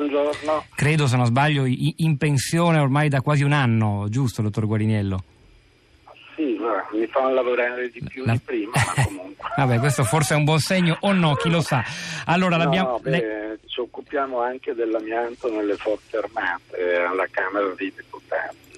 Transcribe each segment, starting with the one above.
buongiorno. Credo, se non sbaglio, in pensione ormai da quasi un anno, giusto, dottor Guariniello? Sì, mi fanno lavorare di più La... di prima, ma comunque. Vabbè, questo forse è un buon segno o no, chi lo sa. Allora, no, l'abbiamo... Beh, Le... Ci occupiamo anche dell'amianto nelle forze armate, alla Camera dei Deputati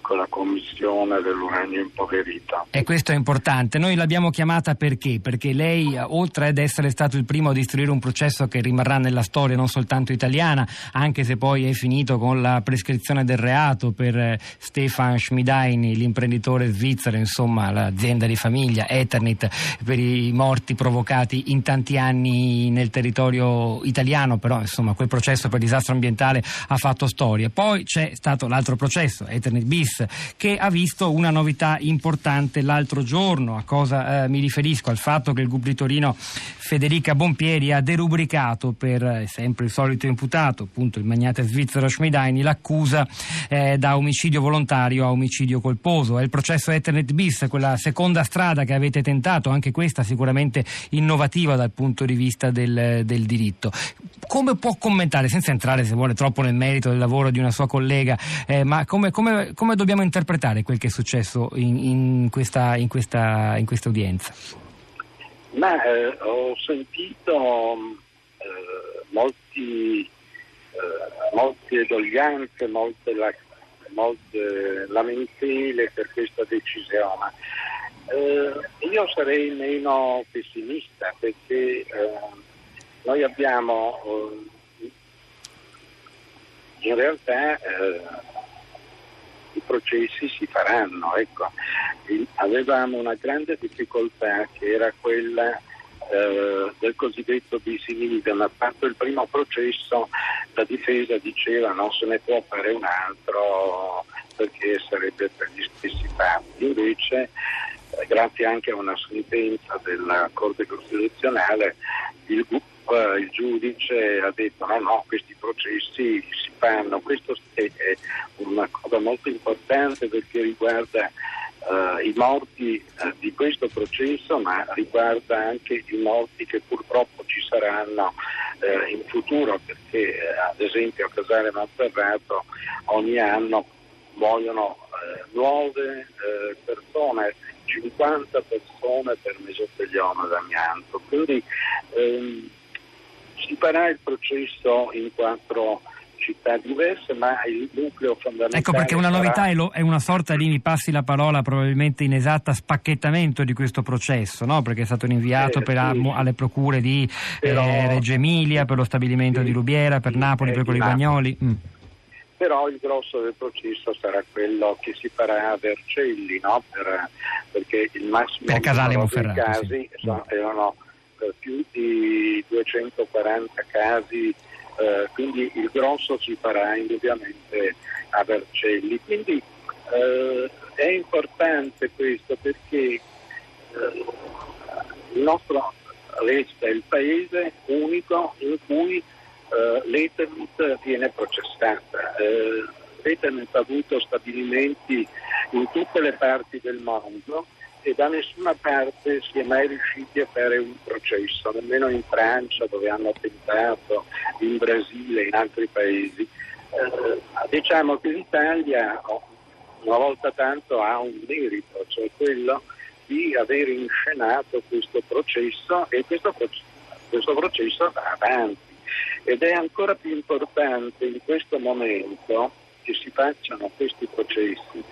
con la commissione dell'uranio impoverito. E questo è importante. Noi l'abbiamo chiamata perché? Perché lei, oltre ad essere stato il primo a istruire un processo che rimarrà nella storia non soltanto italiana, anche se poi è finito con la prescrizione del reato per eh, Stefan Schmidaini, l'imprenditore svizzero, insomma l'azienda di famiglia Eternit, per i morti provocati in tanti anni nel territorio italiano, però insomma quel processo per disastro ambientale ha fatto storia. Poi c'è stato l'altro processo, Ethernet bis, che ha visto una novità importante l'altro giorno. A cosa eh, mi riferisco? Al fatto che il GUP di Torino Federica Bompieri ha derubricato per eh, sempre il solito imputato, appunto il magnate svizzero Schmidaini, l'accusa eh, da omicidio volontario a omicidio colposo. È il processo Ethernet bis, quella seconda strada che avete tentato, anche questa sicuramente innovativa dal punto di vista del, del diritto. Come può commentare, senza entrare se vuole troppo nel merito del lavoro di una sua collega, eh, ma come, come come, come, dobbiamo interpretare quel che è successo in, in, questa, in, questa, in questa, udienza? Ma eh, ho sentito eh, molti, eh, molte doglianze, molte, la, molte, lamentele per questa decisione. Eh, io sarei meno pessimista perché eh, noi abbiamo eh, in realtà i processi si faranno. Ecco. Avevamo una grande difficoltà che era quella eh, del cosiddetto bis in idem. Ha fatto il primo processo, la difesa diceva non se ne può fare un altro perché sarebbe per gli stessi fatti. Invece, eh, grazie anche a una sentenza della Corte Costituzionale, il eh, il giudice ha detto no, no, questi processi si fanno, questo è una cosa molto importante perché riguarda uh, i morti uh, di questo processo, ma riguarda anche i morti che purtroppo ci saranno uh, in futuro, perché ad esempio a Casale Monferrato ogni anno muoiono nuove persone 50 persone per mesotelioma d'amianto. Quindi ehm, si farà il processo in quattro città diverse, ma il nucleo fondamentale. Ecco perché una novità sarà... è, lo, è, una sorta di, mi passi la parola, probabilmente inesatta, spacchettamento di questo processo, no? perché è stato rinviato eh, sì. alle procure di Però... eh, Reggio Emilia, per lo stabilimento sì, di Rubiera, per sì, Napoli, per quelli Bagnoli. Mm. Però il grosso del processo sarà quello che si farà a Vercelli, no? per, perché il massimo per Casale dei casi so, erano più di 240 casi, eh, quindi il grosso si farà indubbiamente a Vercelli. Quindi eh, è importante questo perché eh, il nostro resta il paese unico in cui eh, l'Eternit viene processata. Eh, L'Eternit ha avuto stabilimenti in tutte le parti del mondo e da nessuna parte si è mai riusciti a fare un processo, nemmeno in Francia dove hanno tentato, in Brasile, in altri paesi. Eh, diciamo che l'Italia una volta tanto ha un merito, cioè quello di aver inscenato questo processo e questo, questo processo va avanti. Ed è ancora più importante in questo momento che si facciano questi processi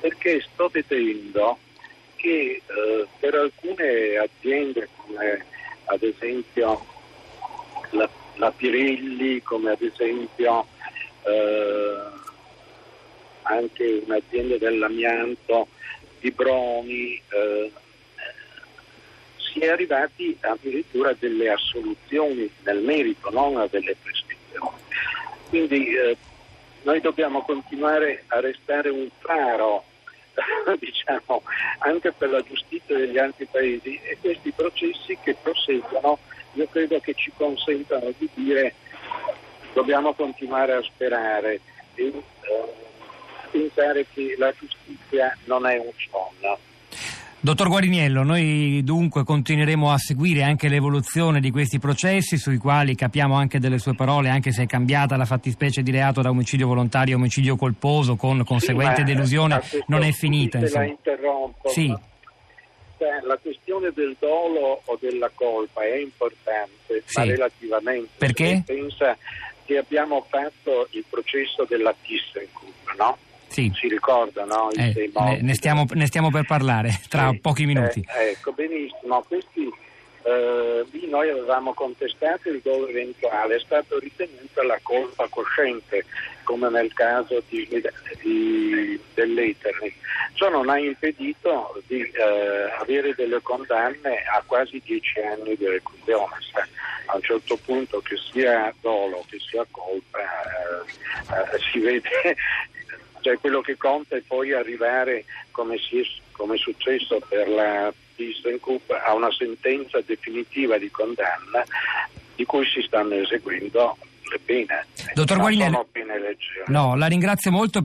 perché sto vedendo che eh, per alcune aziende come ad esempio la, la Pirelli, come ad esempio eh, anche un'azienda dell'amianto di Broni, eh, si è arrivati addirittura a delle assoluzioni nel merito, non a delle prescrizioni. Quindi eh, noi dobbiamo continuare a restare un faro diciamo, anche per la giustizia degli altri paesi e questi processi che proseguono io credo che ci consentano di dire dobbiamo continuare a sperare e eh, pensare che la giustizia non è un sogno. Dottor Guariniello, noi dunque continueremo a seguire anche l'evoluzione di questi processi sui quali capiamo anche delle sue parole, anche se è cambiata la fattispecie di reato da omicidio volontario a omicidio colposo con conseguente sì, delusione, non è finita. Se la interrompo. Sì. La questione del dolo o della colpa è importante, sì. ma relativamente. Perché? Pensa che abbiamo fatto il processo della ThyssenKrupp, no? Sì. Si ricorda, no? Eh, ne, stiamo, ne, stiamo, per parlare tra sì, pochi minuti. Eh, ecco, benissimo. Questi, eh, lì noi avevamo contestato il dolo eventuale, è stato ritenuta la colpa cosciente, come nel caso di, di, dell'Ethernet. Ciò non ha impedito di eh, avere delle condanne a quasi dieci anni di reclusione. A un certo punto che sia dolo che sia colpa eh, eh, si vede cioè quello che conta è poi arrivare, come, è, come è successo per la ThyssenKrupp, a una sentenza definitiva di condanna di cui si stanno eseguendo le pene. Dottor Guarini, pene no, la ringrazio molto.